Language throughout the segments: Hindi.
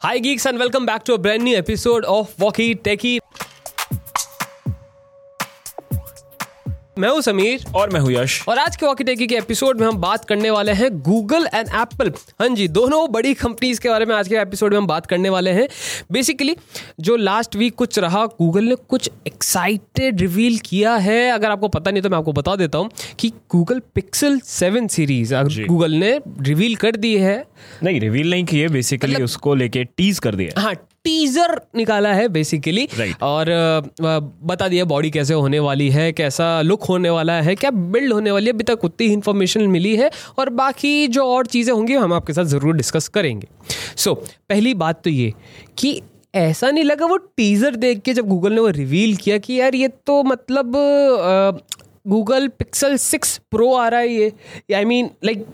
Hi, geeks, and welcome back to a brand new episode of Walkie Techie. मैं हूँ समीर। और मैं हूँ यश। और आज के वॉकी टेकी के एपिसोड में हम बात करने वाले हैं गूगल एंड एप्पल हाँ जी दोनों बड़ी कंपनीज़ के बारे में आज के एपिसोड में हम बात करने वाले हैं। बेसिकली जो लास्ट वीक कुछ रहा गूगल ने कुछ एक्साइटेड रिवील किया है। अगर आपको पता नहीं तो मैं आपको बता देता हूँ कि Google Pixel seven series Google ने रिवील कर दी है। नहीं रिवील नहीं किए बेसिकली मतलब- उसको लेके टीज कर दिया हाँ टीजर निकाला है बेसिकली Right. और बता दिया बॉडी कैसे होने वाली है कैसा लुक होने वाला है क्या बिल्ड होने वाली है। अभी तक उतनी इन्फॉर्मेशन मिली है और बाकी जो और चीज़ें होंगी हम आपके साथ ज़रूर डिस्कस करेंगे। सो so, पहली बात तो ये कि ऐसा नहीं लगा वो टीजर देख के जब गूगल ने वो रिवील किया कि यार ये तो मतलब गूगल पिक्सल सिक्स प्रो आ रहा है ये। आई मीन लाइक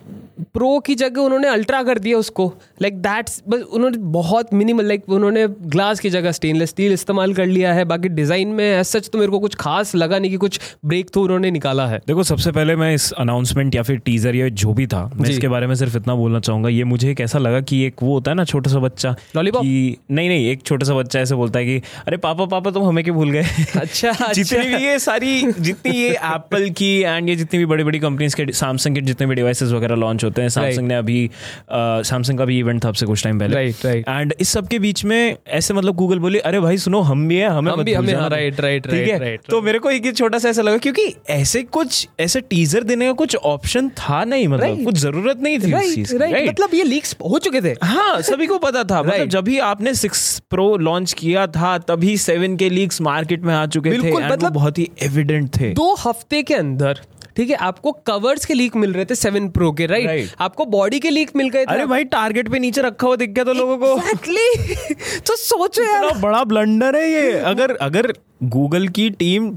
प्रो की जगह उन्होंने अल्ट्रा कर दिया उसको। लाइक दैट्स बस उन्होंने बहुत मिनिमल लाइक उन्होंने ग्लास की जगह स्टेनलेस स्टील इस्तेमाल कर लिया है। बाकी डिज़ाइन में एज सच तो मेरे को कुछ खास लगा नहीं कि कुछ ब्रेक थ्रू उन्होंने निकाला है। देखो सबसे पहले मैं इस अनाउंसमेंट या फिर टीजर या जो भी था मैं इसके बारे में सिर्फ़ इतना बोलना चाहूँगा ये मुझे एक ऐसा लगा कि एक वो होता है ना छोटा सा बच्चा? कि नहीं नहीं एक छोटा सा बच्चा ऐसे बोलता है कि अरे पापा पापा तुम हमें क्यों भूल गए? अच्छा, जितनी अच्छा। भी ये सारी जितनी ये एप्पल की एंड ये जितनी भी बड़ी बड़ी कंपनीज़ के सैमसंग के जितने भी डिवाइसेस वगैरह लॉन्च होते हैं। सैमसंग ने अभी सैमसंग का भी इवेंट था अब से कुछ टाइम पहले। Right, right. एंड इस सब के बीच में ऐसे मतलब गूगल बोले अरे भाई सुनो हम भी हैं हमें भी- भूल हमें- right, right, ठीक है? right, right, तो मेरे को एक छोटा सा ऐसा लगा क्योंकि ऐसे कुछ ऐसे टीजर देने का कुछ ऑप्शन था नहीं मतलब। Right. कुछ ज़रूरत नहीं थी उस चीज़ की। मतलब ये लीक्स हो चुके थे। हाँ सभी को पता था। मतलब जब भी आपने सिक्स प्रो लॉन्च किया था तभी सेवन के लीक्स मार्केट में आ चुके थे। मतलब- बहुत ही एविडेंट थे। दो हफ़्ते के अंदर ठीक है आपको कवर्स के लीक मिल रहे थे सेवन प्रो के राइट Right. आपको बॉडी के लीक मिल गए थे। अरे भाई टारगेट पे नीचे रखा हुआ दिख गया तो लोगों को। Exactly. तो सोचो यार। बड़ा ब्लंडर है ये। अगर अगर गूगल की टीम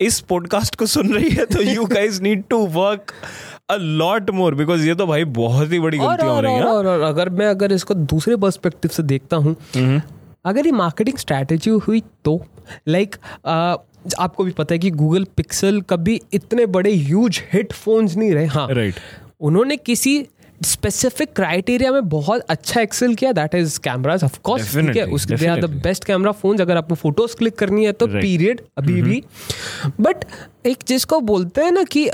इस पॉडकास्ट को सुन रही है तो you guys need to work a lot more because ये तो भाई बहुत ही बड़ी गलती हो रही है। और, और अगर मैं अगर इसको दूसरे पर्सपेक्टिव से देखता हूँ अगर ये मार्केटिंग स्ट्रैटेजी हुई तो लाइक आपको भी पता है कि गूगल पिक्सल कभी इतने बड़े ह्यूज हिट फोन्स नहीं रहे। हाँ। Right. उन्होंने किसी स्पेसिफिक क्राइटेरिया में बहुत अच्छा एक्सेल किया that is cameras of course ठीक है उसके they are the best camera phones अगर आपको फ़ोटोज़ क्लिक करनी है तो पीरियड Right. अभी भी। बट एक जिसको बोलते हैं ना कि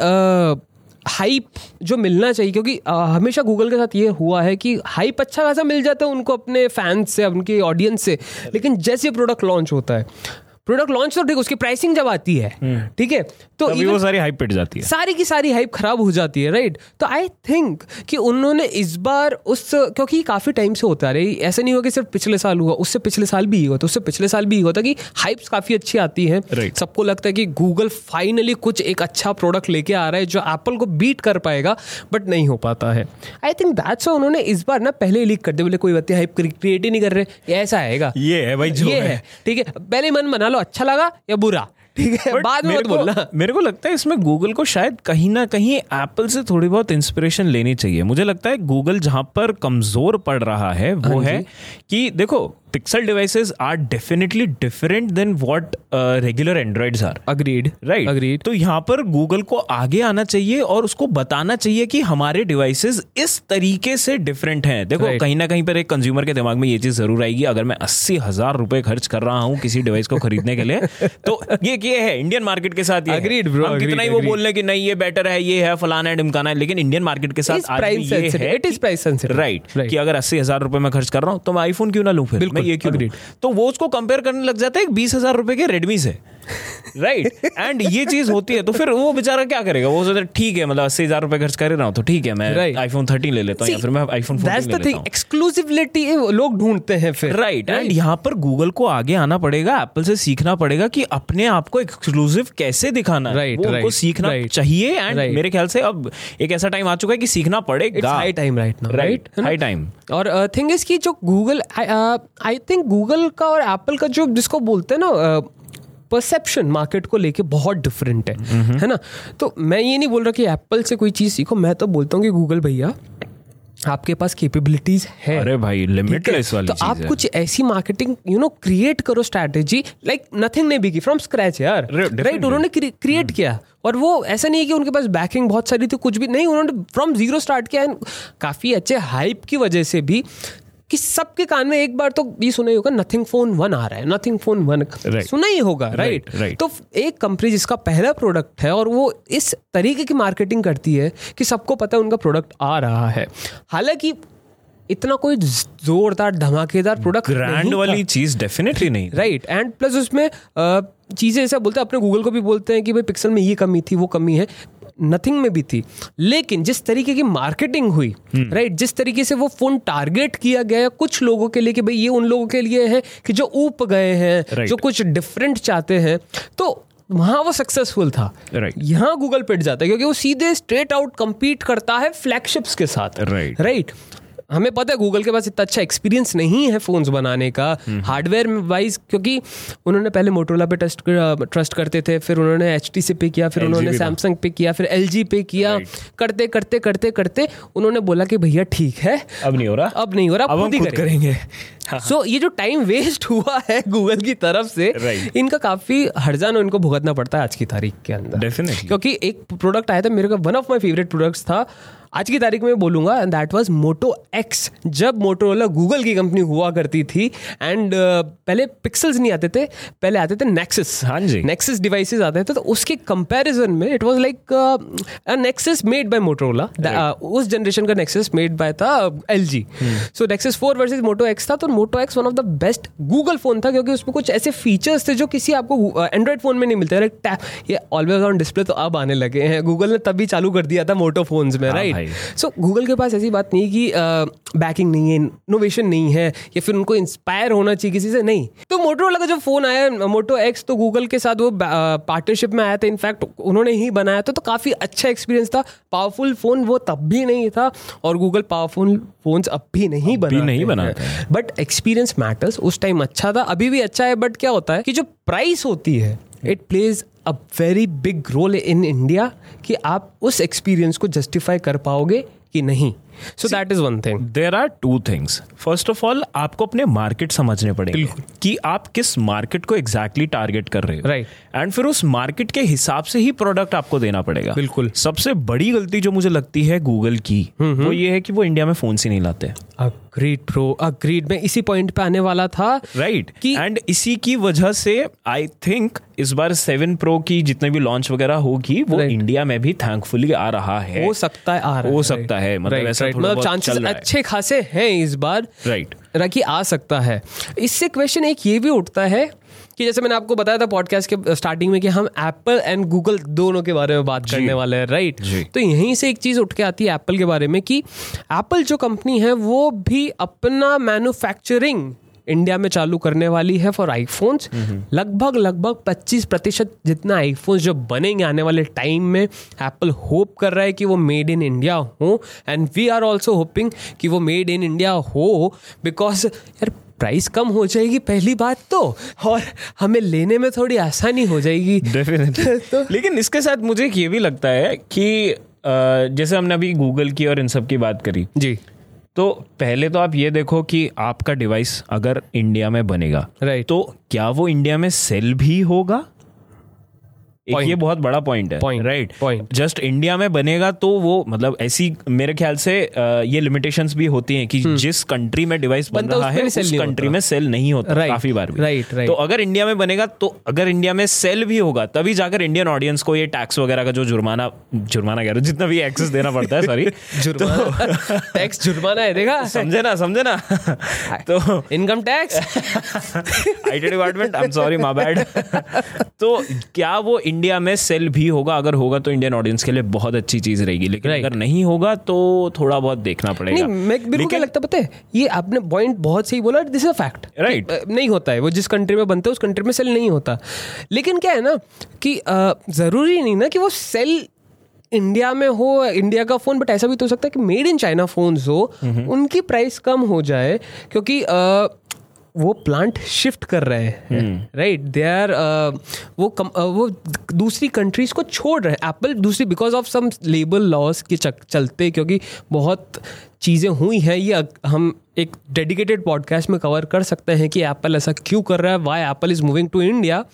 हाइप जो मिलना चाहिए क्योंकि अ, हमेशा गूगल के साथ ये हुआ है कि हाइप अच्छा खासा मिल जाता है उनको अपने फैंस से उनके ऑडियंस से। लेकिन जैसे प्रोडक्ट लॉन्च होता है प्रोडक्ट लॉन्च तो ठीक उसकी प्राइसिंग जब आती है ठीक है? तो even- वो सारी हाइप पिट जाती है। सारी की सारी हाइप खराब हो जाती है राइट तो आई थिंक कि उन्होंने इस बार उस क्योंकि काफ़ी टाइम से होता रही ऐसा नहीं हुआ कि सिर्फ़ पिछले साल हुआ उससे पिछले साल भी हुआ था उससे पिछले साल भी हुआ था कि हाइप्स काफ़ी अच्छी आती है। Right. सबको लगता है कि गूगल फाइनली कुछ एक अच्छा प्रोडक्ट लेके आ रहा है जो एप्पल को बीट कर पाएगा बट नहीं हो पाता है। आई थिंक दैट्स उन्होंने इस बार ना पहले लीक कर दिया बोले कोई बात हाइप क्रिएट ही नहीं कर रहे ऐसा आएगा। ये है भाई जो ये है। ठीक है? पहले ही मन बना लो अच्छा लगा या बुरा? ठीक है बाद में मत बोलना। मेरे को लगता है इसमें गूगल को शायद कहीं ना कहीं एप्पल से थोड़ी बहुत इंस्पिरेशन लेनी चाहिए। मुझे लगता है गूगल जहाँ पर कमज़ोर पड़ रहा है वो हाँ है कि देखो Pixel devices are definitely different than what regular Androids are agreed right agreed तो यहाँ पर गूगल को आगे आना चाहिए और उसको बताना चाहिए कि हमारे डिवाइसेस इस तरीके से डिफरेंट हैं देखो Right. कहीं ना कहीं पर एक कंज्यूमर के दिमाग में ये चीज़ ज़रूर आएगी अगर मैं अस्सी हज़ार रुपए खर्च कर रहा हूँ किसी डिवाइस को खरीदने के लिए तो ये ये है इंडियन मार्केट के साथ ये है। Agreed, bro, हम agreed, कितना ही वो बोल रहे कि नहीं ये बेटर है ये है फलाना है ढिमकाना है लेकिन इंडियन मार्केट के साथ is price sensitive. Right Right. कि अगर अस्सी हज़ार रुपए में खर्च कर रहा हूँ तो मैं आईफोन क्यों ना लूँ फिर तो वो उसको कंपेयर करने लग जाता है एक बीस हज़ार रुपए के रेडमी से। राइट एंड ये चीज़ होती है तो फिर वो बेचारा क्या करेगा? वो सोचता ठीक है मतलब अस्सी हज़ार रुपए खर्च कर रहा हूँ तो ठीक है मैं Right. आईफोन थर्टीन ले लेता हूँ या फिर मैं आईफोन एक्सक्लूसिविटी लोग ढूंढते हैं फिर। राइट एंड यहाँ पर गूगल को आगे आना पड़ेगा एप्पल से सीखना पड़ेगा कि अपने आप को एक्सक्लूसिव कैसे दिखाना राइट Right, right, सीखना right. चाहिए एंड Right. मेरे ख्याल से अब एक ऐसा टाइम आ चुका है कि सीखना पड़ेगा। High time right now right high time और थिंग इज़ कि जो गूगल आई थिंक गूगल का और एप्पल का जो जिसको बोलते हैं ना परसेप्शन मार्केट को लेके बहुत डिफरेंट है है ना? तो मैं ये नहीं बोल रहा कि एप्पल से कोई चीज़ सीखो मैं तो बोलता हूँ कि गूगल भैया आपके पास कैपेबिलिटीज है। अरे भाई लिमिटलेस वाली तो चीज़ आप है। कुछ ऐसी मार्केटिंग यू नो क्रिएट करो स्ट्रैटेजी लाइक नथिंग ने बिकी फ्रॉम स्क्रैच यार। राइट उन्होंने क्रिएट किया। और वो ऐसा नहीं है कि उनके पास बैकिंग बहुत सारी थी कुछ भी नहीं उन्होंने फ्रॉम ज़ीरो स्टार्ट किया। काफ़ी अच्छे हाइप की वजह से भी कि सबके कान में एक बार तो ये सुना ही होगा नथिंग फ़ोन वन आ रहा है नथिंग फ़ोन वन सुना ही होगा राइट right. तो एक कंपनी जिसका पहला प्रोडक्ट है और वो इस तरीके की मार्केटिंग करती है कि सबको पता है उनका प्रोडक्ट आ रहा है। हालाँकि इतना कोई जोरदार धमाकेदार प्रोडक्ट ग्रैंड वाली चीज़ डेफिनेटली नहीं। राइट एंड प्लस उसमें चीज़ें ऐसा बोलते हैं अपने गूगल को भी बोलते हैं कि भाई पिक्सल में ये कमी थी वो कमी है। नथिंग में भी थी लेकिन जिस तरीके की मार्केटिंग हुई राइट जिस तरीके से वो फ़ोन टारगेट किया गया कुछ लोगों के लिए कि भाई ये उन लोगों के लिए है कि जो ऊप गए हैं Right. जो कुछ डिफरेंट चाहते हैं तो वहाँ वो सक्सेसफुल था Right. यहाँ गूगल पिट जाता है क्योंकि वो सीधे स्ट्रेट आउट कंपीट करता है फ्लैगशिप्स के साथ Right. राइट हमें पता है गूगल के पास इतना अच्छा एक्सपीरियंस नहीं है फोन्स बनाने का हार्डवेयर वाइज क्योंकि उन्होंने पहले मोटरोला पे टेस्ट ट्रस्ट करते थे फिर उन्होंने एच से पे किया फिर उन्होंने सैमसंग पे किया फिर एलजी पे किया। करते करते करते करते उन्होंने बोला कि भैया ठीक है। अब नहीं हो रहा? अब नहीं हो रहा अब हम ही खुद करेंगे। सो ये जो टाइम वेस्ट हुआ है गूगल की तरफ़ से इनका काफ़ी हर्जाना इनको भुगतना पड़ता है आज की तारीख के अंदर. क्योंकि एक प्रोडक्ट आया था मेरे का one of my favourite products था आज की तारीख में बोलूँगा and that was Moto X जब मोटोरोला गूगल की कंपनी हुआ करती थी एंड पहले पिक्सल्स नहीं आते थे पहले आते थे नेक्सस हाँ जी। नेक्सस डिवाइसेस आते थे तो उसके कंपैरिजन में it was like Nexus made by Motorola उस जनरेशन का नेक्सस मेड बाय था L G so Nexus four versus Moto X था तो Moto X one of the best Google phone था क्योंकि उसमें कुछ ऐसे फीचर्स थे जो किसी आपको एंड्रॉइड फ़ोन में नहीं मिलते। लाइक टैप ये ऑलवेज ऑन डिस्प्ले तो अब आने लगे हैं। गूगल ने तभी चालू कर दिया था मोटो फोन्स में हाँ राइट। सो गूगल के पास ऐसी बात नहीं कि बैकिंग नहीं है इनोवेशन नहीं है या फिर उनको इंस्पायर होना चाहिए किसी से नहीं तो मोटोरोला का जो फ़ोन आया मोटो एक्स तो गूगल के साथ वो पार्टनरशिप में आया था इनफैक्ट उन्होंने ही बनाया था तो काफ़ी अच्छा एक्सपीरियंस था पावरफुल फ़ोन वो तब भी नहीं था और गूगल पावरफुल फ़ोन अब भी नहीं बनाते नहीं बनाते हैं। बट एक्सपीरियंस मैटर्स उस टाइम अच्छा था अभी भी अच्छा है बट क्या होता है कि जो प्राइस होती है it plays a very big role in India कि आप उस एक्सपीरियंस को जस्टिफाई कर पाओगे कि नहीं। So that is one thing there are two things first of all आपको अपने मार्केट समझने पड़ेंगे कि आप किस मार्केट को एग्जैक्टली exactly टारगेट कर रहे हो। Right. एंड फिर उस मार्केट के हिसाब से ही प्रोडक्ट आपको देना पड़ेगा। बिल्कुल। सबसे बड़ी गलती जो मुझे लगती है गूगल की वो ये है कि वो इंडिया में फ़ोन से नहीं लाते। अग्रीड प्रो अग्रीड मैं इसी पॉइंट पे आने वाला था राइट कि- एंड इसी की वजह से आई थिंक इस बार सेवन प्रो की जितने भी लॉन्च वगैरह होगी वो Right. इंडिया में भी थैंकफुली आ रहा है। हो सकता है आ रहा हो है। सकता है, मतलब Right, ऐसा right. मतलब चांसेस। अच्छे खासे हैं इस बार। राइट रखी आ सकता है। इससे क्वेश्चन एक ये भी उठता है कि जैसे मैंने आपको बताया था पॉडकास्ट के स्टार्टिंग में कि हम एप्पल एंड गूगल दोनों के बारे में बात करने वाले हैं राइट तो यहीं से एक चीज़ उठ के आती है एप्पल के बारे में कि एप्पल जो कंपनी है वो भी अपना मैन्युफैक्चरिंग इंडिया में चालू करने वाली है फॉर आईफोन्स लगभग लगभग 25 प्रतिशत जितना आईफोन्स जो बनेंगे आने वाले टाइम में एप्पल होप कर रहा है कि वो मेड इन इंडिया हो and we are also hoping कि वो मेड इन इंडिया हो बिकॉज़ यार प्राइस कम हो जाएगी पहली बात तो और हमें लेने में थोड़ी आसानी हो जाएगी। डेफिनेटली तो- लेकिन इसके साथ मुझे ये भी लगता है कि जैसे हमने अभी गूगल की और इन सब की बात करी जी। तो पहले तो आप ये देखो कि आपका डिवाइस अगर इंडिया में बनेगा Right. तो क्या वो इंडिया में सेल भी होगा एक ये बहुत बड़ा पॉइंट है Point. Right Point. Just India में बनेगा तो वो मतलब ऐसी मेरे ख्याल से ये लिमिटेशंस भी होती हैं कि जिस कंट्री में डिवाइस बन रहा है उस कंट्री में सेल नहीं होता. काफ़ी बार भी। Right, right. तो अगर इंडिया में बनेगा तो अगर इंडिया में सेल भी होगा तभी जाकर इंडियन ऑडियंस को ये टैक्स वगैरह का जो जुर्माना जुर्माना कह रहा हूँ, जितना भी एक्सेस देना पड़ता है सॉरी जुर्माना। टैक्स जुर्माना है देखा? समझे ना समझे ना। तो income tax IT department I am sorry my bad तो क्या वो इंडिया में सेल भी होगा अगर होगा तो इंडियन ऑडियंस के लिए बहुत अच्छी चीज़ रहेगी लेकिन Right. अगर नहीं होगा तो थोड़ा बहुत देखना नहीं पड़ेगा मैं मेरे को क्या लगता पता है ये आपने पॉइंट बहुत सही बोला this is a fact right नहीं होता है वो जिस कंट्री में बनता है उस कंट्री में सेल नहीं होता। लेकिन क्या है ना कि ज़रूरी नहीं ना कि वो सेल इंडिया में हो इंडिया का फ़ोन बट ऐसा भी तो हो सकता है कि मेड इन चाइना फोन्स हो उनकी प्राइस कम हो जाए क्योंकि वो प्लांट शिफ्ट कर रहे हैं राइट दे आर वो कम, अ, वो दूसरी कंट्रीज़ को छोड़ रहे हैं। एप्पल दूसरी because of some labour laws के चक, चलते क्योंकि बहुत चीज़ें हुई हैं ये हम एक डेडिकेटेड पॉडकास्ट में कवर कर सकते हैं कि एप्पल ऐसा क्यों कर रहा है why Apple is moving to India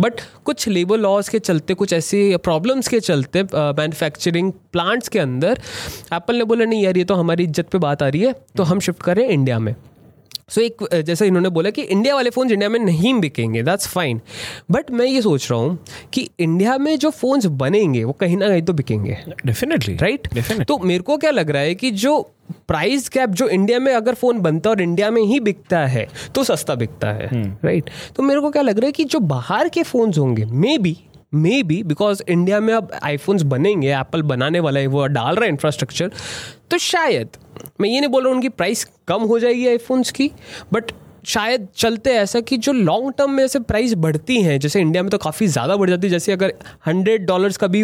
but कुछ लेबर लॉस के चलते कुछ ऐसी प्रॉब्लम्स के चलते मैन्युफैक्चरिंग प्लांट्स के अंदर एप्पल ने बोला नहीं यार ये तो हमारी इज़्ज़त पे बात आ रही है तो हम शिफ्ट कर रहे हैं इंडिया में. सो एक जैसे इन्होंने बोला कि इंडिया वाले फोन्स इंडिया में नहीं बिकेंगे दैट्स फाइन बट मैं ये सोच रहा हूँ कि इंडिया में जो फोन्स बनेंगे वो कहीं ना कहीं तो बिकेंगे. Definitely right. तो मेरे को क्या लग रहा है कि जो प्राइस कैप जो इंडिया में अगर फ़ोन बनता है और इंडिया में ही बिकता है तो सस्ता बिकता है. Right right? तो मेरे को क्या लग रहा है कि जो बाहर के फोन्स होंगे maybe maybe because India में अब आईफोन्स बनेंगे एप्पल बनाने वाला है वो डाल रहा है इंफ्रास्ट्रक्चर तो शायद मैं ये नहीं बोल रहा हूँ उनकी प्राइस कम हो जाएगी आईफोन्स की बट शायद चलते ऐसा कि जो लॉन्ग टर्म में ऐसे प्राइस बढ़ती हैं जैसे इंडिया में तो काफ़ी ज़्यादा बढ़ जाती है जैसे अगर हंड्रेड डॉलर्स का भी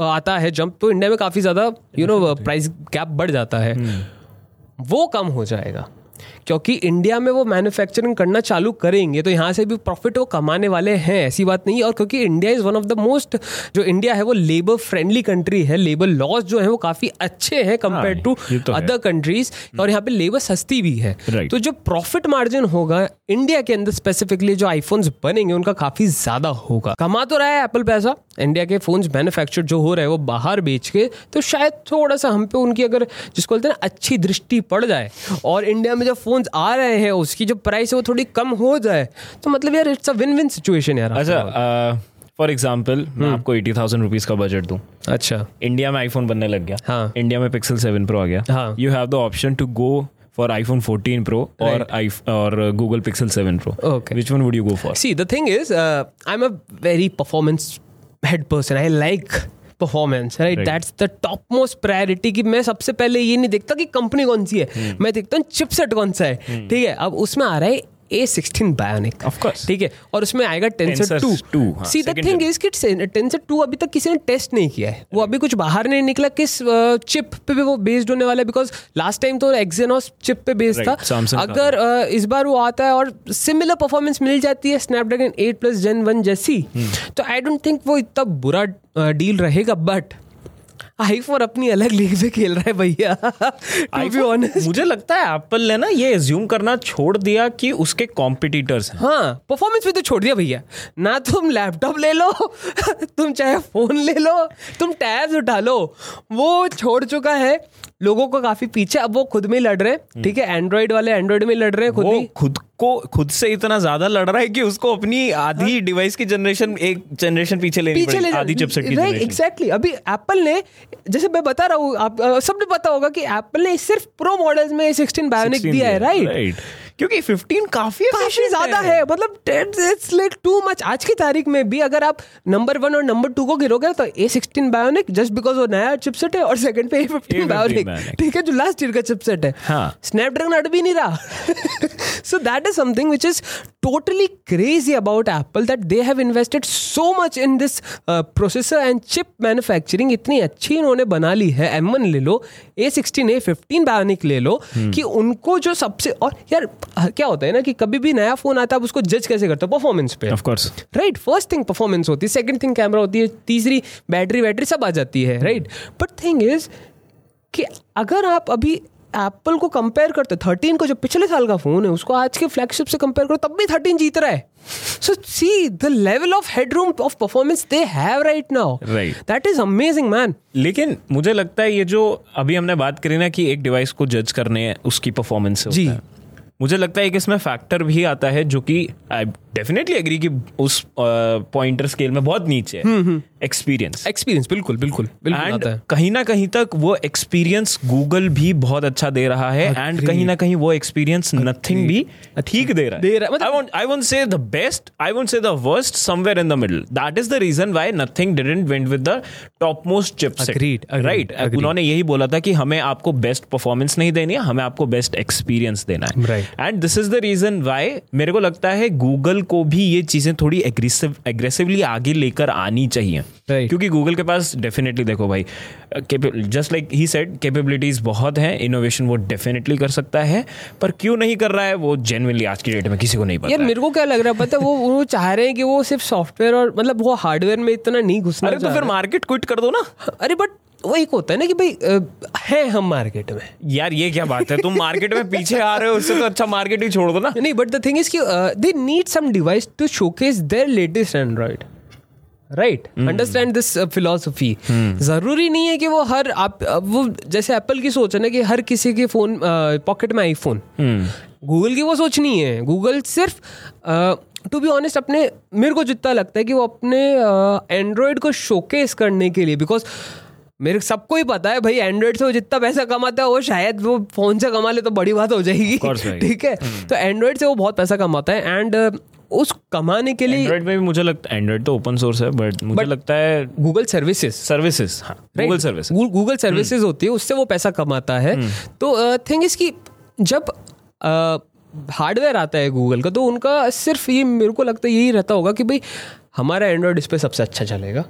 आता है जंप तो इंडिया में काफ़ी ज़्यादा यू नो प्राइस गैप बढ़ जाता है। वो कम हो जाएगा। क्योंकि इंडिया में वो मैन्युफैक्चरिंग करना चालू करेंगे तो यहाँ से भी प्रॉफिट वो कमाने वाले हैं ऐसी बात नहीं और क्योंकि India is one of the most जो इंडिया है वो लेबर फ्रेंडली कंट्री है लेबर लॉज जो है वो काफ़ी अच्छे हैं कंपेयर टू। अदर कंट्रीज़ और यहाँ पे लेबर सस्ती भी है। Right. तो जो प्रॉफिट मार्जिन होगा इंडिया के अंदर स्पेसिफिकली जो आईफोन्स बनेंगे उनका काफ़ी ज़्यादा होगा। कमा तो रहा है एप्पल पैसा इंडिया के फोन्स मैन्युफैक्चर जो हो रहे हैं वो बाहर बेच के तो शायद थोड़ा सा हम पे उनकी अगर जिसको बोलते हैं ना अच्छी दृष्टि पड़ जाए। और इंडिया में जो फोन्स आ रहे हैं उसकी जो प्राइस है वो थोड़ी कम हो जाए। तो मतलब यार it's a win win situation यार अच्छा फॉर एग्ज़ाम्पल मैं आपको एटी थाउज़ेंड रुपीज़ का बजट दूँ। अच्छा। इंडिया में आईफोन बनने लग गया। हाँ। इंडिया में पिक्सल 7 प्रो आ गया। हाँ। You have the option to go for iPhone 14 pro और आई और Google Pixel 7 pro Okay. Which one would you go for See, the thing is, uh, I'm a very performance head person. I like performance right that's the top most priority कि मैं सबसे पहले ये नहीं देखता कि कंपनी कौन सी है। Hmm. मैं देखता हूँ चिपसेट कौन सा है। ठीक hmm. है? अब उसमें आ रहा है ए सिक्सटीन बायोनिक ठीक है? और उसमें आएगा tensor Tensor two 2, see the thing is कि टेंसर टू अभी तक किसी ने टेस्ट नहीं किया है। वो अभी कुछ बाहर नहीं निकला किस चिप पे भी वो बेस्ड होने वाला है बिकॉज़ लास्ट टाइम तो एक्जेनोस चिप पे बेस्ड था। अगर इस बार वो आता है और सिमिलर परफॉर्मेंस मिल जाती है Snapdragon eight plus gen one जैसी तो आई डोंट थिंक वो इतना बुरा डील रहेगा बट आईफोन अपनी अलग लीग में खेल रहा है भैया मुझे लगता है एप्पल ने ना ये एज्यूम करना छोड़ दिया कि उसके कॉम्पिटिटर्स हैं। हाँ परफॉर्मेंस भी तो छोड़ दिया भैया। ना तुम लैपटॉप ले लो तुम चाहे फ़ोन ले लो तुम टैब्स उठा लो। वो छोड़ चुका है लोगों को काफ़ी पीछे अब वो खुद में लड़ रहे हैं। ठीक है एंड्रॉइड वाले एंड्रॉइड में लड़ रहे हैं खुद वो ही। खुद को खुद से इतना ज़्यादा लड़ रहा है कि उसको अपनी आधी डिवाइस की जनरेशन एक जनरेशन पीछे लेनी पीछे ले आधी चिपसेट की राइट जनरेशन एग्जैक्टली अभी एप्पल ने जैसे मैं बता रहा हूँ आप सबने पता होगा कि एप्पल ने सिर्फ़ प्रो मॉडल्स में 16 बायोनिक दिया है राइट क्योंकि 15 काफ़ी काफ़ी ज़्यादा है मतलब इट्स लाइक टू मच आज की तारीख में भी अगर आप नंबर वन और नंबर टू को गिरोगे तो A sixteen bionic just because वो नया चिपसेट है और सेकंड पे ए फिफ्टीन बायोनिक। ठीक है जो लास्ट ईयर का चिपसेट है। हाँ। स्नैपड्रैगन अड़ भी नहीं रहा। So that is something which is totally crazy about Apple that they have invested so much in this processor and chip manufacturing इतनी अच्छी इन्होंने बना ली है। एम वन ले लो A sixteen A fifteen bionic ले लो कि उनको जो सबसे और यार क्या होता है ना कि कभी भी नया फ़ोन आता है उसको जज कैसे करते हो? परफॉर्मेंस पे। Of course right first thing performance होती है सेकंड थिंग कैमरा होती है तीसरी बैटरी बैटरी सब आ जाती है राइट बट थिंग इज़ कि अगर आप अभी एप्पल को कंपेयर करते थर्टीन को जो पिछले साल का फ़ोन है उसको आज के फ्लैगशिप से कंपेयर करो तब भी थर्टीन जीत रहा है so see the level of headroom of performance they have right now Right. That is amazing man लेकिन मुझे लगता है ये जो अभी हमने बात करी ना कि एक डिवाइस को जज करने है उसकी परफॉर्मेंस जी। होता है मुझे लगता है कि इसमें फैक्टर भी आता है जो कि आई डेफिनेटली एग्री कि उस पॉइंटर स्केल में बहुत नीचे है। एक्सपीरियंस एक्सपीरियंस बिल्कुल बिल्कुल बिल्कुल एंड कहीं ना कहीं तक वो एक्सपीरियंस गूगल भी बहुत अच्छा दे रहा है एंड कहीं ना कहीं वो एक्सपीरियंस नथिंग भी ठीक दे रहा है। दे रहा मतलब- I won't say the best I won't say the worst somewhere in the middle that is the reason why nothing didn't went with the top most agreed, right उन्होंने यही बोला था कि हमें आपको बेस्ट परफॉर्मेंस नहीं देनी है हमें आपको बेस्ट एक्सपीरियंस देना है. And this is the reason why मेरे को लगता है गूगल को भी ये चीज़ें थोड़ी एग्रेसिव एग्रेसिवली आगे लेकर आनी चाहिए। Right. क्योंकि गूगल के पास डेफिनेटली देखो भाई just like he said capabilities बहुत हैं इनोवेशन वो डेफिनेटली कर सकता है पर क्यों नहीं कर रहा है वो जेनुअनली आज की डेट में किसी को नहीं पता यार मेरे को क्या लग रहा है पता है वो वो चाह रहे हैं कि वो सिर्फ़ सॉफ्टवेयर और मतलब वो हार्डवेयर में इतना नहीं घुसना अरे तो फिर मार्केट क्विट कर दो ना। अरे बट वो एक होता है ना कि भाई है हम मार्केट में। यार ये क्या बात है? तुम मार्केट में पीछे आ रहे हो उससे तो अच्छा मार्केट ही छोड़ दो ना। नहीं बट द थिंग इज़ कि they need some device to showcase their latest Android right understand this philosophy ज़रूरी नहीं है कि वो हर आप वो जैसे एप्पल की सोच है ना कि हर किसी के फ़ोन पॉकेट में आईफोन गूगल की वो सोच नहीं है। गूगल सिर्फ़ टू बी ऑनेस्ट अपने मेरे को जितना लगता है कि वो अपने एंड्रॉयड को शोकेस करने के लिए बिकॉज़ मेरे सबको ही पता है भाई एंड्रॉइड से वो जितना पैसा कमाता है वो शायद वो फ़ोन से कमा ले तो बड़ी बात हो जाएगी। ठीक है? तो एंड्रॉइड से वो बहुत पैसा कमाता है एंड उस कमाने के लिए एंड्रॉइड में भी मुझे लगता है एंड्रॉइड तो ओपन सोर्स है बट मुझे But- लगता है गूगल सर्विसेज़ सर्विसेज़ हाँ गूगल सर्विस गूगल सर्विसेज़ होती है उससे वो पैसा कमाता है। तो थिंग इज़ कि जब हार्डवेयर आता है गूगल का तो उनका सिर्फ़ ये मेरे को लगता है यही रहता होगा कि भाई हमारा एंड्रॉयड इस पर सबसे अच्छा चलेगा।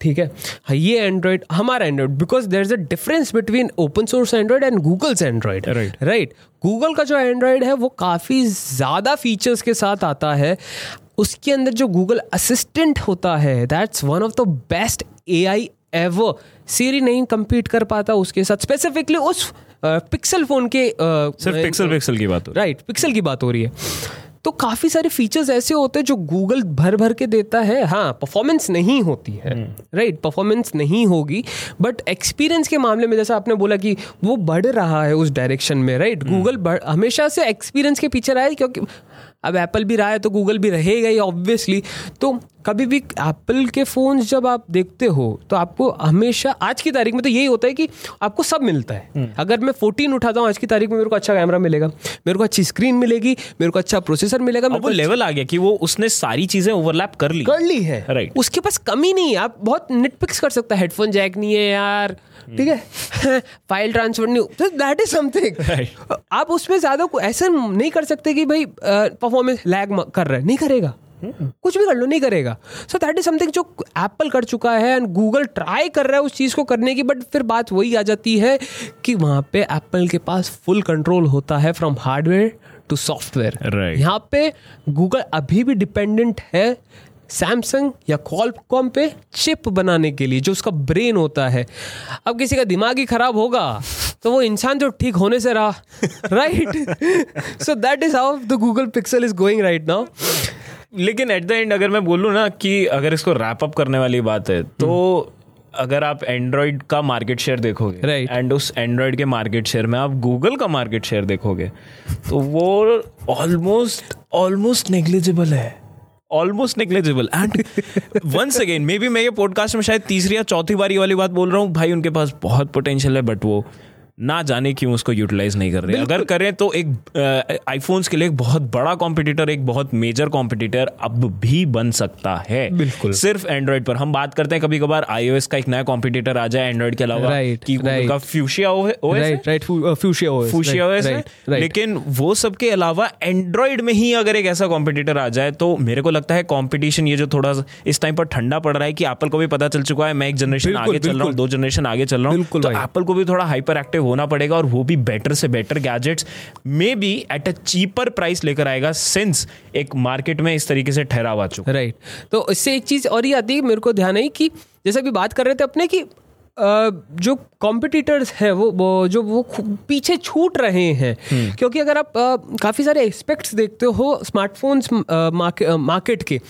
ठीक है? हाँ, ये एंड्रॉयड हमारा Android because there is a difference between open source Android and Google's Android Right. Right Google का जो एंड्रॉयड है वो काफ़ी ज़्यादा फीचर्स के साथ आता है। उसके अंदर जो गूगल असिस्टेंट होता है that's one of the best A I ever Siri नहीं compete कर पाता उसके साथ। स्पेसिफिकली उस पिक्सल फ़ोन के सिर्फ़ पिक्सल पिक्सल की बात हो राइट पिक्सल की बात हो रही है। तो काफ़ी सारे फीचर्स ऐसे होते हैं जो गूगल भर भर के देता है। हाँ परफॉर्मेंस नहीं होती है राइट परफॉर्मेंस नहीं होगी बट एक्सपीरियंस के मामले में जैसा आपने बोला कि वो बढ़ रहा है उस डायरेक्शन में राइट गूगल हमेशा से एक्सपीरियंस के पीछे रहा है क्योंकि अब एप्पल भी रहा है तो गूगल भी रहेगा ही ऑब्वियसली तो कभी भी एप्पल के फ़ोन्स जब आप देखते हो तो आपको हमेशा आज की तारीख में तो यही होता है कि आपको सब मिलता है। अगर मैं 14 उठाता हूँ आज की तारीख में मेरे को अच्छा कैमरा मिलेगा मेरे को अच्छी स्क्रीन मिलेगी मेरे को अच्छा प्रोसेसर मिलेगा मेरे को लेवल आ गया कि वो उसने सारी चीज़ें ओवरलैप कर ली। कर ली है। राइट उसके पास कमी नहीं है आप बहुत निटपिक्स कर सकता है। हेडफोन जैक नहीं है यार ठीक है? फ़ाइल ट्रांसफ़र नहीं दैट इज़ समथिंग आप उसमें ज़्यादा ऐसा नहीं कर सकते कि भाई परफॉर्मेंस लैग कर रहा है नहीं करेगा कुछ भी कर लो नहीं करेगा सो दैट इज़ समथिंग जो एप्पल कर चुका है एंड गूगल ट्राई कर रहा है उस चीज़ को करने की बट फिर बात वही आ जाती है कि वहाँ पे एप्पल के पास फुल कंट्रोल होता है फ्रॉम हार्डवेयर टू सॉफ्टवेयर. यहाँ पे गूगल अभी भी डिपेंडेंट है सैमसंग या कॉलकॉम पे चिप बनाने के लिए जो उसका ब्रेन होता है। अब किसी का दिमाग ही खराब होगा तो वो इंसान जो ठीक होने से रहा right so that is how the Google Pixel is going right now लेकिन एट द एंड अगर मैं बोलूँ ना कि अगर इसको रैप अप करने वाली बात है तो अगर आप एंड्रॉयड का मार्केट शेयर देखोगे Right. एंड उस एंड्रॉयड के मार्केट शेयर में आप गूगल का मार्केट शेयर देखोगे तो वो ऑलमोस्ट ऑलमोस्ट नेग्लिजिबल है। Almost negligible and once again maybe मैं ये पॉडकास्ट में शायद तीसरी या चौथी बारी वाली बात बोल रहा हूँ। भाई, उनके पास बहुत पोटेंशियल है बट वो ना जाने क्यों उसको यूटिलाइज नहीं कर रहे। अगर करें तो एक आईफोन्स के लिए एक बहुत बड़ा कॉम्पिटिटर एक बहुत मेजर कॉम्पिटिटर अब भी बन सकता है। बिल्कुल। सिर्फ़ एंड्रॉइड पर। हम बात करते हैं कभी कभार आईओएस का एक नया कॉम्पिटिटर आ जाए एंड्रॉइड के अलावा Right, कि right. का Fuchsia OS right right Fuchsia OS लेकिन वो सब के अलावा एंड्रॉइड में ही अगर एक ऐसा कॉम्पिटिटर आ जाए तो मेरे को लगता है कॉम्पिटिशन ये जो थोड़ा इस टाइम पर ठंडा पड़ रहा है कि एप्पल को भी पता चल चुका है मैं एक जनरेशन आगे चल रहा हूँ दो जनरेशन आगे चल रहा हूँ बिल्कुल तो एप्पल को भी थोड़ा हाइपर एक्टिव होना पड़ेगा और वो भी बेटर से better gadgets maybe at a cheaper price लेकर आएगा सिंस एक मार्केट में इस तरीके से ठहराव आ चुका राइट तो इससे एक चीज़ और ही आती है मेरे को ध्यान है कि जैसे अभी बात कर रहे थे अपने कि जो कॉम्पिटिटर्स है वो, वो जो वो पीछे छूट रहे हैं। क्योंकि अगर आप काफ़ी सारे एस्पेक्ट्स देखते हो स्मार्टफोन्स मार्केट के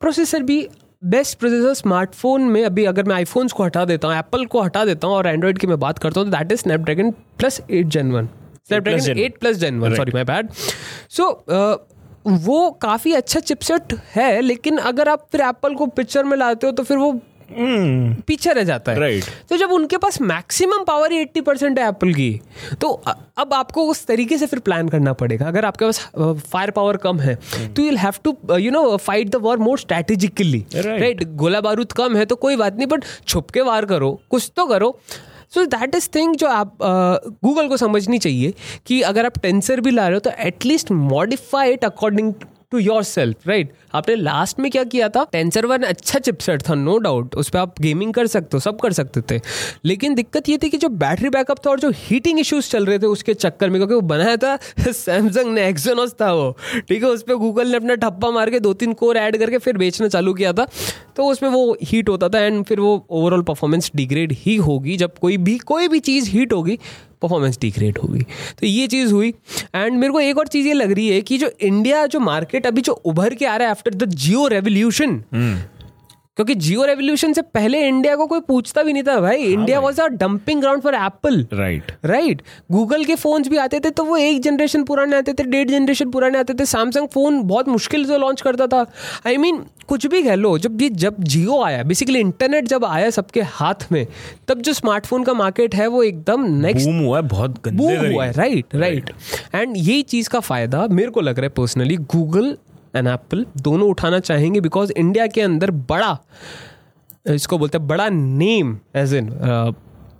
प्रोसेसर भी बेस्ट प्रोसेसर स्मार्टफ़ोन में अभी अगर मैं आईफोन्स को हटा देता हूँ एप्पल को हटा देता हूँ और एंड्रॉइड की मैं बात करता हूँ तो that is Snapdragon plus eight gen one Snapdragon eight plus gen one sorry my bad so वो काफ़ी अच्छा चिपसेट है लेकिन अगर आप फिर एप्पल को पिक्चर में लाते हो तो फिर वो पीछे रह जाता है। Right. तो जब उनके पास मैक्सिमम पावर ही एट्टी परसेंट है एप्पल की तो अब आपको उस तरीके से फिर प्लान करना पड़ेगा। अगर आपके पास फायर पावर कम है तो you have to you know fight the war more strategically. Right गोला बारूद कम है तो कोई बात नहीं बट छुप के वार करो कुछ तो करो। सो दैट इज़ थिंग जो आप गूगल को समझनी चाहिए कि अगर आप टेंसर भी ला रहे हो तो at least modify it according to your self right आपने लास्ट में क्या किया था? टेंसर वन अच्छा चिपसेट था नो डाउट उस पर आप गेमिंग कर सकते हो, सब कर सकते थे. लेकिन दिक्कत ये थी कि जो बैटरी बैकअप था और जो हीटिंग इश्यूज़ चल रहे थे उसके चक्कर में, क्योंकि वो बनाया था सैमसंग ने एक्सोनस था वो. ठीक है उस पर गूगल ने अपना ठप्पा मार के दो तीन कोर ऐड करके फिर बेचना चालू किया था. तो उसमें वो हीट होता था एंड फिर वो ओवरऑल परफॉर्मेंस डिग्रेड ही होगी. जब कोई भी कोई भी चीज़ हीट होगी परफॉर्मेंस डिग्रेड होगी। तो ये चीज़ हुई। एंड मेरे को एक और चीज़ ये लग रही है कि जो इंडिया जो मार्केट अभी जो उभर के आ रहा है आफ्टर द जियो रेवोल्यूशन क्योंकि जियो रेवोल्यूशन से पहले इंडिया को कोई पूछता भी नहीं था भाई। India was a dumping ground for Apple right right Google के फोन्स भी आते थे तो वो एक जनरेशन पुराने आते थे डेढ़ जनरेशन पुराने आते थे। सैमसंग फ़ोन बहुत मुश्किल से लॉन्च करता था। आई I मीन mean, कुछ भी कह लो जब ये जब जियो आया बेसिकली इंटरनेट जब आया सबके हाथ में तब जो स्मार्टफ़ोन का मार्केट है वो एकदम नेक्स्ट बूम हुआ है बहुत गंदे बूम हुआ है राइट राइट एंड यही चीज़ का फ़ायदा मेरे को लग रहा है पर्सनली गूगल एंड एप्पल दोनों उठाना चाहेंगे बिकॉज़ इंडिया के अंदर बड़ा, इसको बोलते हैं बड़ा नेम एज इन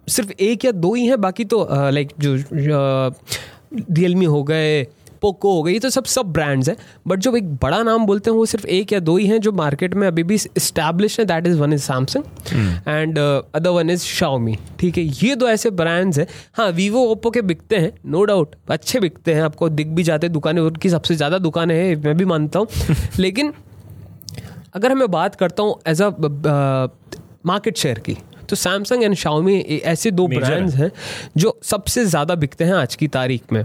सिर्फ़ एक या दो ही हैं, बाकी तो लाइक जो रियलमी हो गए पोको हो गई ये तो सब सब ब्रांड्स हैं बट जो एक बड़ा नाम बोलते हैं वो सिर्फ़ एक या दो ही हैं जो मार्केट में अभी भी इस्टेब्लिश है that is one is Samsung and other one is Xiaomi ठीक है? ये दो ऐसे ब्रांड्स हैं। हाँ वीवो ओप्पो के बिकते हैं नो डाउट अच्छे बिकते हैं आपको दिख भी जाते हैं दुकानें उनकी सबसे ज़्यादा दुकानें हैं मैं भी मानता हूँ। लेकिन अगर मैं बात करता हूँ एज अ मार्केट शेयर की तो सैमसंग एंड शाओमी ऐसे दो ब्रांड्स हैं। जो सबसे ज़्यादा बिकते हैं आज की तारीख में।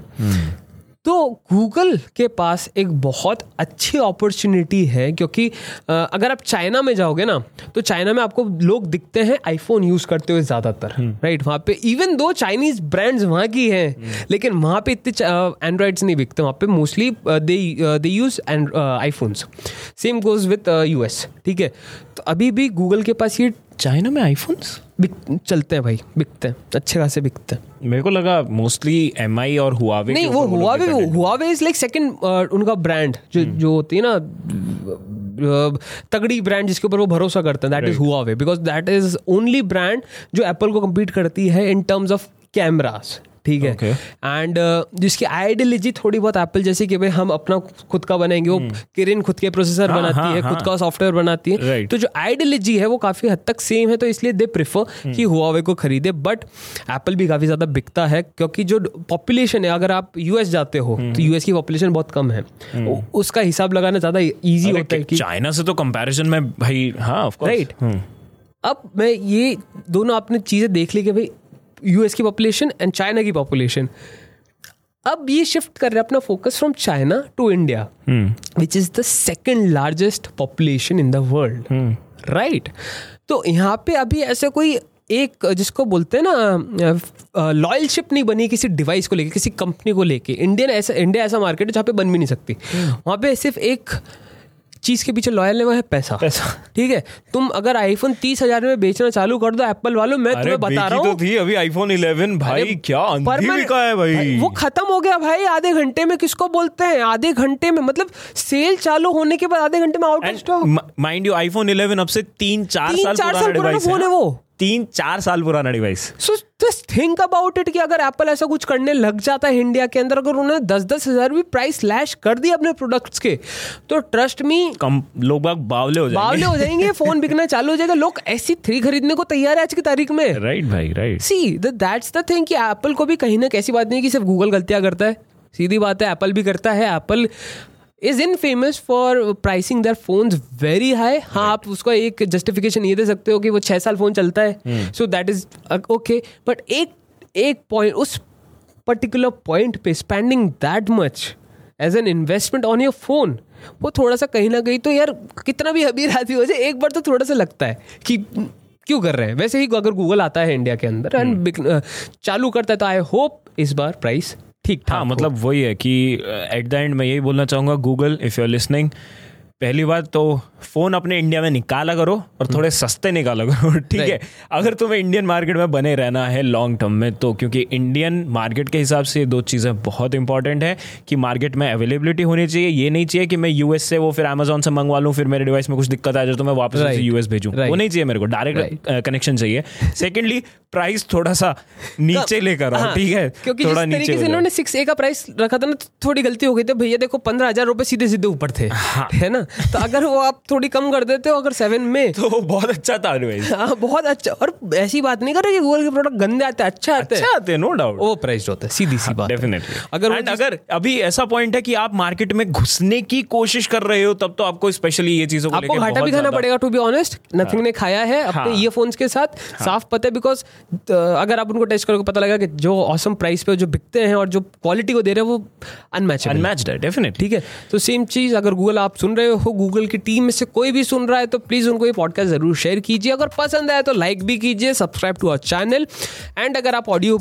तो गूगल के पास एक बहुत अच्छी अपॉर्चुनिटी है क्योंकि अगर आप चाइना में जाओगे ना तो चाइना में आपको लोग दिखते हैं आईफोन यूज़ करते हुए ज़्यादातर राइट वहाँ पे इवन दो चाइनीज़ ब्रांड्स वहाँ की हैं लेकिन वहाँ पे इतने एंड्रॉइड्स नहीं बिकते वहाँ पे mostly they they use and iPhones same goes with US ठीक है? तो अभी भी गूगल के पास ये चाइना में आईफोन्स चलते हैं भाई बिकते हैं अच्छे खासे बिकते हैं। मेरे को लगा मोस्टली एम आई और हुआवे नहीं वो Huawei Huawei is like second उनका ब्रांड जो hmm. जो होती है ना तगड़ी ब्रांड जिसके ऊपर वो भरोसा करते हैं that is Huawei because that is only brand जो एप्पल को कम्पीट करती है इन टर्म्स ऑफ़ कैमराज ठीक है? एंड uh, जिसकी आइडियोलॉजी थोड़ी बहुत एप्पल जैसे कि भाई हम अपना खुद का बनाएँगे वो किरिन hmm. खुद के प्रोसेसर हाँ, बनाती हाँ, है हाँ, खुद का सॉफ्टवेयर बनाती है। तो जो आइडियोलॉजी है वो काफ़ी हद तक सेम है तो इसलिए दे प्रिफर hmm. कि हुआवे को खरीदे। बट एप्पल भी काफ़ी ज़्यादा बिकता है क्योंकि जो पॉपुलेशन है अगर आप यूएस जाते हो hmm. तो यूएस की पॉपुलेशन बहुत कम है। उसका हिसाब लगाना ज़्यादा ईजी होता है चाइना से तो कंपैरिजन में भाई हाँ राइट अब मैं ये दोनों आपने चीज़ें देख ली कि भाई यूएस की पॉपुलेशन एंड चाइना की पॉपुलेशन अब ये शिफ्ट कर रहे हैं अपना focus from China to India which is the second largest population in the world right तो यहाँ पे अभी ऐसे कोई एक जिसको बोलते हैं ना लॉयलशिप नहीं बनी किसी डिवाइस को लेके किसी कंपनी को लेके। इंडियन ऐसा इंडिया ऐसा मार्केट है जहाँ पे बन भी नहीं सकती। Hmm. वहाँ पे सिर्फ़ एक चीज़ के पीछे लॉयल है वो है पैसा। पैसा। ठीक है? तुम अगर आईफोन तीस हज़ार में बेचना चालू कर दो एप्पल वालों मैं तुम्हें बता रहा हूँ। तो थी अभी आईफोन इलेवन भाई क्या का है भाई? वो खत्म हो गया भाई आधे घंटे में किसको बोलते हैं? आधे घंटे में मतलब सेल चालू होने के बाद आधे घंटे में out of stock mind you iPhone eleven अब से तीन चार साल चार साल पुराना फ़ोन है वो। तीन चार साल पुराना device so just think about it कि अगर एप्पल ऐसा कुछ करने लग जाता है इंडिया के अंदर अगर उन्होंने दस दस हज़ार भी प्राइस लैश कर दिया अपने प्रोडक्ट्स के तो ट्रस्ट मी कम लोग बाग बावले हो जाएँगे। बावले हो जाएँगे फ़ोन बिकना चालू हो जाएगा। लोग ऐसी थ्री खरीदने को तैयार है आज की तारीख में। राइट right भाई right see that's the thing कि एप्पल को भी कहीं ना कैसी बात नहीं कि सिर्फ़ गूगल गलतियाँ करता है। सीधी बात है एप्पल भी करता है। Apple is in famous for pricing their phone very high हाँ आप उसका एक जस्टिफिकेशन ये दे सकते हो कि वो छः साल फ़ोन चलता है। So that is okay but एक एक पॉइंट उस पर्टिकुलर पॉइंट पे spending that much as an investment on your phone वो थोड़ा सा कहीं ना कहीं तो यार कितना भी अभी रात हो जाए एक बार तो थोड़ा सा लगता है कि क्यों कर रहे हैं। वैसे ही अगर गूगल आता है इंडिया के अंदर एंड hmm. चालू करता है तो आई होप इस बार प्राइस ठीक ठाक हाँ मतलब वही है कि एट द एंड मैं यही बोलना चाहूँगा Google if you are listening पहली बात तो फ़ोन अपने इंडिया में निकाला करो और हम्म। थोड़े सस्ते निकाला करो ठीक है? अगर तुम्हें इंडियन मार्केट में बने रहना है लॉन्ग टर्म में तो क्योंकि इंडियन मार्केट के हिसाब से दो चीज़ें बहुत इंपॉर्टेंट है कि मार्केट में अवेलेबिलिटी होनी चाहिए। ये नहीं चाहिए कि मैं यूएस से वो फिर अमेजोन से मंगवा लूँ फिर मेरे डिवाइस में कुछ दिक्कत आ जाए तो मैं वापस यूएस भेजूँ। वो नहीं चाहिए मेरे को डायरेक्ट कनेक्शन चाहिए। सेकेंडली प्राइस थोड़ा सा नीचे लेकर आओ हाँ, ठीक है? क्योंकि थोड़ा तरीके इन्होंने सिक्स ए का प्राइस रखा था ना थोड़ी गलती हो गई थी। भैया देखो पंद्रह हज़ार रुपए सीधे सीधे ऊपर थे हाँ, है ना? तो अगर वो आप थोड़ी कम कर देते हो अगर सेवन में। तो बहुत अच्छा था हाँ बहुत अच्छा। और ऐसी बात नहीं कर रहे कि गूगल के प्रोडक्ट गंदे आते हैं अच्छा आते अच्छा आते हैं नो डाउट वो प्राइस होता है सीधी सी बात डेफिनेटली अगर अगर अभी ऐसा पॉइंट है कि आप मार्केट में घुसने की कोशिश कर रहे हो तब तो आपको स्पेशली ये चीज़ों को आपको घाटा भी खाना पड़ेगा टू बी ऑनेस्ट नथिंग ने खाया है अपने ईयरफोन्स के साथ। साफ़ पता है बिकॉज़ अगर आप उनको टेस्ट करोगे पता लगा कि जो ऑसम प्राइस पे जो बिकते हैं और जो क्वालिटी को दे रहे हैं वो अनमैच अनमैच है डेफिनेट ठीक है? तो सेम चीज़ अगर गूगल आप सुन रहे हो गूगल की टीम में से कोई भी सुन रहा है तो प्लीज़ उनको ये पॉडकास्ट ज़रूर शेयर कीजिए। अगर पसंद आए तो लाइक भी कीजिए subscribe to our channel and अगर आप ऑडियो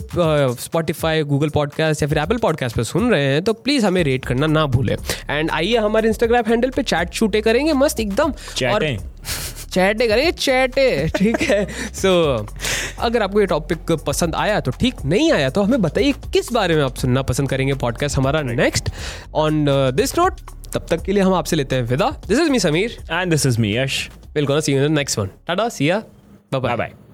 स्पॉटिफाई गूगल पॉडकास्ट या फिर एप्पल पॉडकास्ट पे सुन रहे हैं तो प्लीज़ हमें रेट करना ना भूलें। एंड आइए हमारे इंस्टाग्राम हैंडल पे चैट शूटे करेंगे मस्त एकदम। और चैटे करेंगे चैटे ठीक है? सो so, अगर आपको ये टॉपिक पसंद आया तो ठीक नहीं आया तो हमें बताइए किस बारे में आप सुनना पसंद करेंगे पॉडकास्ट हमारा नेक्स्ट ऑन दिस नोट तब तक के लिए हम आपसे लेते हैं विदा। This is me Sameer and this is me Yash will gonna see you in the next one tata see ya bye bye bye.